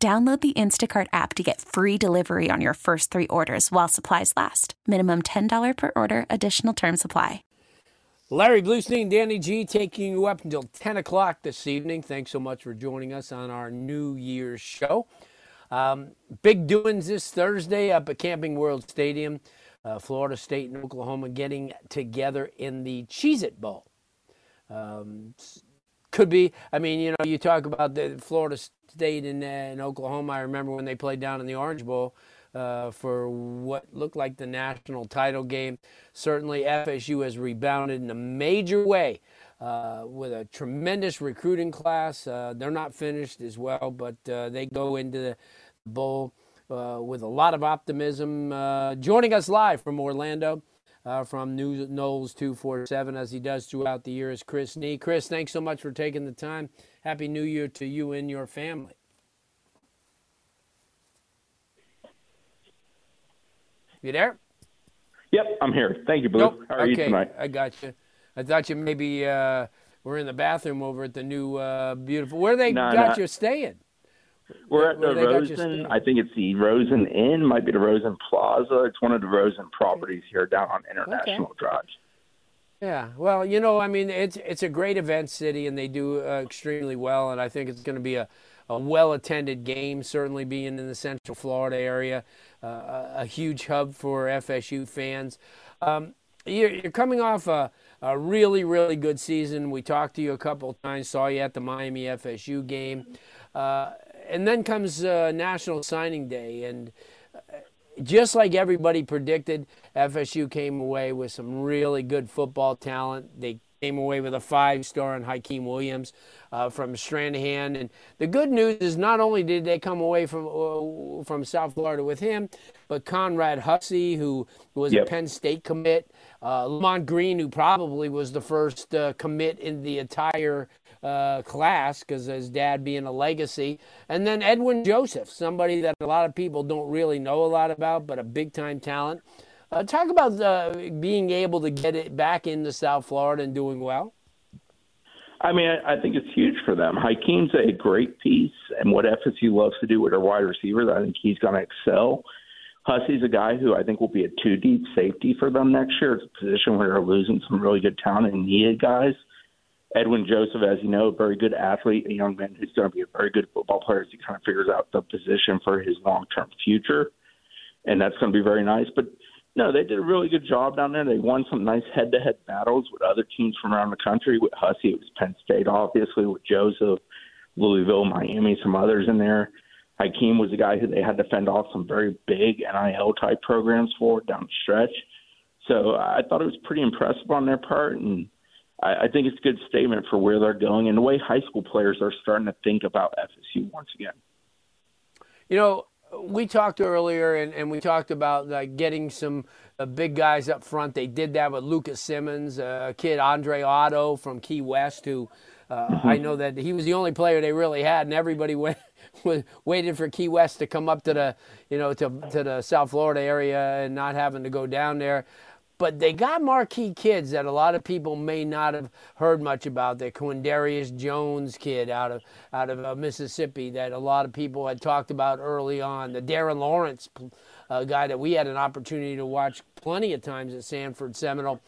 Download the Instacart app to get free delivery on your first three orders while supplies last. Minimum $10 per order, additional term supply. Larry Blustein, Danny G, taking you up until 10 o'clock this evening. Thanks so much for joining us on our New Year's show. Um, big doings this Thursday up at Camping World Stadium. Uh, Florida State and Oklahoma getting together in the Cheez It Bowl. Um, could be. I mean, you know, you talk about the Florida State and, uh, Oklahoma. I remember when they played down in the Orange Bowl uh, for what looked like the national title game. Certainly, FSU has rebounded in a major way uh, with a tremendous recruiting class. Uh, they're not finished as well, but uh, they go into the bowl uh, with a lot of optimism. joining us live from Orlando uh, from New Noles 247 as he does throughout the year is Chris Nee. Chris, thanks so much for taking the time. Happy New Year to you and your family. You there? Yep, I'm here. Thank you, Blue. Nope. How are okay, you tonight? I got you. I thought you maybe uh, were in the bathroom over at the new uh, beautiful. Where they no, got no. you staying? We're at the they got you Rosen. I think it's the Rosen Inn, might be the Rosen Plaza. It's one of the Rosen properties here down on International Drive. Yeah, well, you know, I mean, it's it's a great event city, and they do uh, extremely well. And I think it's going to be a, a well attended game. Certainly, being in the Central Florida area, uh, a, a huge hub for FSU fans. Um, you're, you're coming off a, a really really good season. We talked to you a couple of times, saw you at the Miami FSU game, uh, and then comes uh, National Signing Day, and just like everybody predicted, FSU came away with some really good football talent. They came away with a five star in Hykeem Williams uh, from Stranahan. And the good news is not only did they come away from uh, from South Florida with him, but Conrad Hussey, who was Yep. a Penn State commit, uh, Lamont Green, who probably was the first uh, commit in the entire uh, class because his dad being a legacy, and then Edwin Joseph, somebody that a lot of people don't really know a lot about, but a big time talent. Uh, talk about uh, being able to get it back into South Florida and doing well. I mean, I, I think it's huge for them. Hykeem's a great piece, and what FSU loves to do with their wide receivers, I think he's going to excel. Hussey's a guy who I think will be a two deep safety for them next year. It's a position where they're losing some really good talent and needed guys. Edwin Joseph, as you know, a very good athlete, a young man who's going to be a very good football player as he kind of figures out the position for his long term future. And that's going to be very nice. But no, they did a really good job down there. They won some nice head to head battles with other teams from around the country. With Hussey, it was Penn State, obviously, with Joseph, Louisville, Miami, some others in there. Hykeem was a guy who they had to fend off some very big NIL type programs for down the stretch. So I thought it was pretty impressive on their part, and I, I think it's a good statement for where they're going and the way high school players are starting to think about FSU once again. You know, we talked earlier, and, and we talked about like getting some uh, big guys up front. They did that with Lucas Simmons, uh, a kid Andre Otto from Key West, who uh, I know that he was the only player they really had, and everybody went, waited for Key West to come up to the you know to to the South Florida area and not having to go down there. But they got marquee kids that a lot of people may not have heard much about. The Quindarius Jones kid out of out of uh, Mississippi that a lot of people had talked about early on. The Darren Lawrence uh, guy that we had an opportunity to watch plenty of times at Sanford Seminole.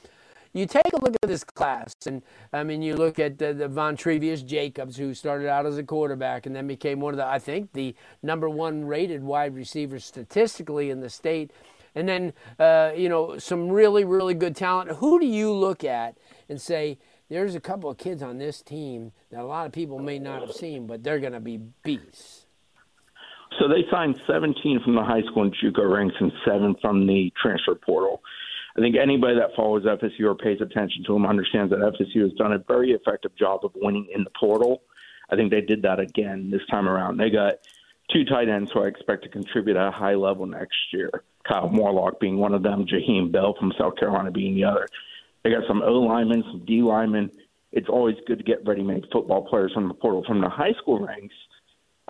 You take a look at this class, and I mean, you look at the, the Vandrevius Jacobs, who started out as a quarterback and then became one of the, I think, the number one rated wide receivers statistically in the state and then uh, you know some really really good talent. Who do you look at and say there's a couple of kids on this team that a lot of people may not have seen, but they're going to be beasts. So they signed 17 from the high school and JUCO ranks and seven from the transfer portal. I think anybody that follows FSU or pays attention to them understands that FSU has done a very effective job of winning in the portal. I think they did that again this time around. They got two tight ends who I expect to contribute at a high level next year. Kyle Morlock being one of them, Jaheim Bell from South Carolina being the other. They got some O linemen, some D linemen. It's always good to get ready made football players from the portal. From the high school ranks,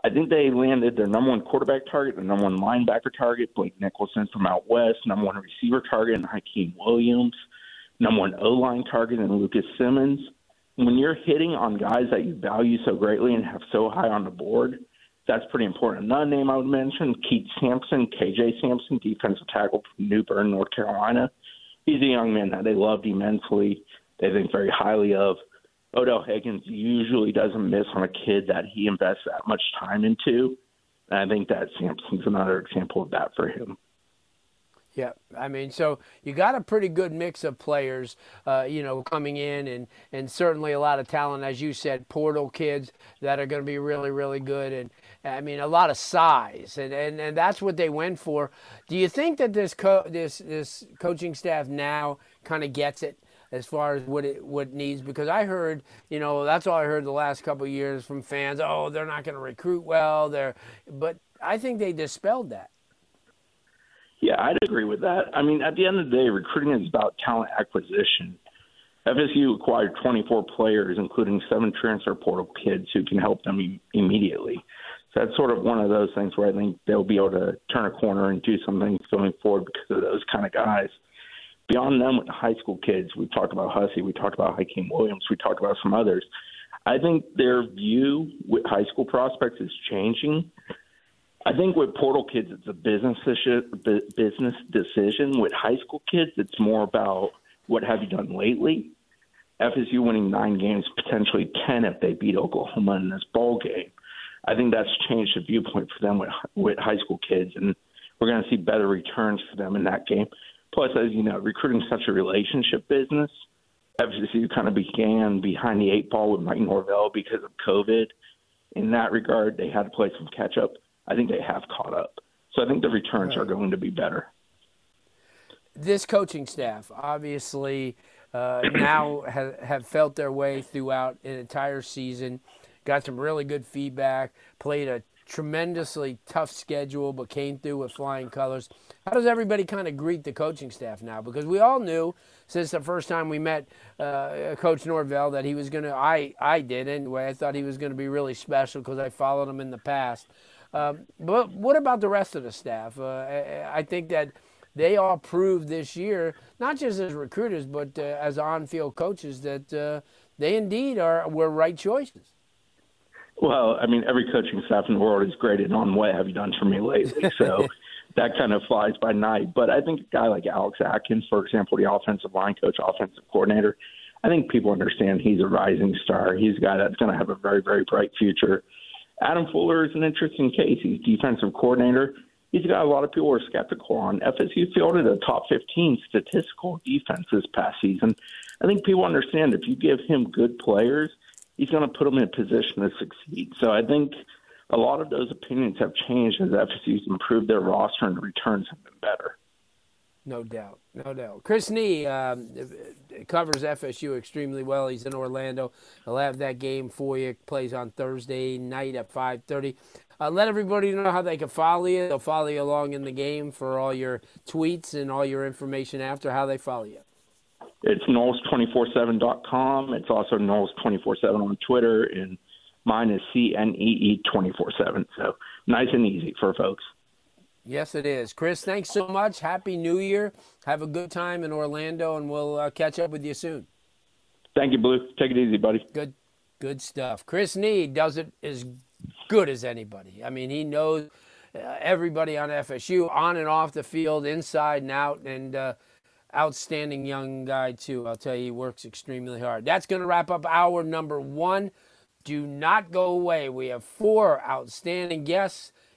I think they landed their number one quarterback target, their number one linebacker target, Blake Nichelson from out west, number one receiver target, and Hykeem Williams, number one O line target, and Lucas Simmons. When you're hitting on guys that you value so greatly and have so high on the board, that's pretty important. Another name I would mention, Keith Sampson, KJ Sampson, defensive tackle from New Bern, North Carolina. He's a young man that they loved immensely. They think very highly of. Odell Haggins usually doesn't miss on a kid that he invests that much time into. And I think that Sampson's another example of that for him. Yeah, I mean, so you got a pretty good mix of players, uh, you know, coming in, and and certainly a lot of talent, as you said, portal kids that are going to be really, really good, and I mean, a lot of size, and and, and that's what they went for. Do you think that this co- this this coaching staff now kind of gets it? as far as what it what needs because I heard you know that's all I heard the last couple years from fans oh they're not going to recruit well they're but I think they dispelled that. Yeah, I'd agree with that. I mean, at the end of the day, recruiting is about talent acquisition. FSU acquired 24 players, including seven transfer portal kids who can help them immediately. So that's sort of one of those things where I think they'll be able to turn a corner and do some things going forward because of those kind of guys beyond them with the high school kids, we talked about Hussey, we talked about Hykeem Williams, we talked about some others. I think their view with high school prospects is changing. I think with portal kids, it's a business business decision. With high school kids, it's more about what have you done lately. FSU winning nine games, potentially ten if they beat Oklahoma in this bowl game. I think that's changed the viewpoint for them with with high school kids, and we're going to see better returns for them in that game. Plus, as you know, recruiting such a relationship business. FSU kind of began behind the eight ball with Mike Norvell because of COVID. In that regard, they had to play some catch up. I think they have caught up. So I think the returns right. are going to be better. This coaching staff obviously uh, now have, have felt their way throughout an entire season, got some really good feedback, played a tremendously tough schedule, but came through with flying colors. How does everybody kind of greet the coaching staff now? Because we all knew since the first time we met uh, Coach Norvell that he was going to. I I did anyway. I thought he was going to be really special because I followed him in the past. Um, but what about the rest of the staff? Uh, I, think that they all proved this year, not just as recruiters, but uh, as on-field coaches, that uh, they indeed are were right choices. Well, I mean, every coaching staff in the world is graded on what have you done for me lately. So that kind of flies by night. But I think a guy like Alex Atkins, for example, the offensive line coach, offensive coordinator, I think people understand he's a rising star. He's a guy that's going to have a very, very bright future. Adam Fuller is an interesting case. He's defensive coordinator. He's got a lot of people are skeptical on. FSU fielded a top 15 statistical defense this past season. I think people understand if you give him good players – he's going to put them in a position to succeed. So I think a lot of those opinions have changed as FSU's improved their roster and returns have been better. No doubt, no doubt. Chris Nee um, covers FSU extremely well. He's in Orlando. He'll have that game for you. Plays on Thursday night at 5:30. Uh, let everybody know how they can follow you. They'll follow you along in the game for all your tweets and all your information after. How they follow you. It's Noles247.com. It's also Noles247 on Twitter, and mine is CNEE247. So nice and easy for folks. Yes, it is. Chris, thanks so much. Happy New Year. Have a good time in Orlando, and we'll uh, catch up with you soon. Thank you, Blue. Take it easy, buddy. Good, good stuff. Chris Nee does it as good as anybody. I mean, he knows uh, everybody on FSU, on and off the field, inside and out, and uh, outstanding young guy, too. I'll tell you, he works extremely hard. That's going to wrap up hour number one. Do not go away. We have four outstanding guests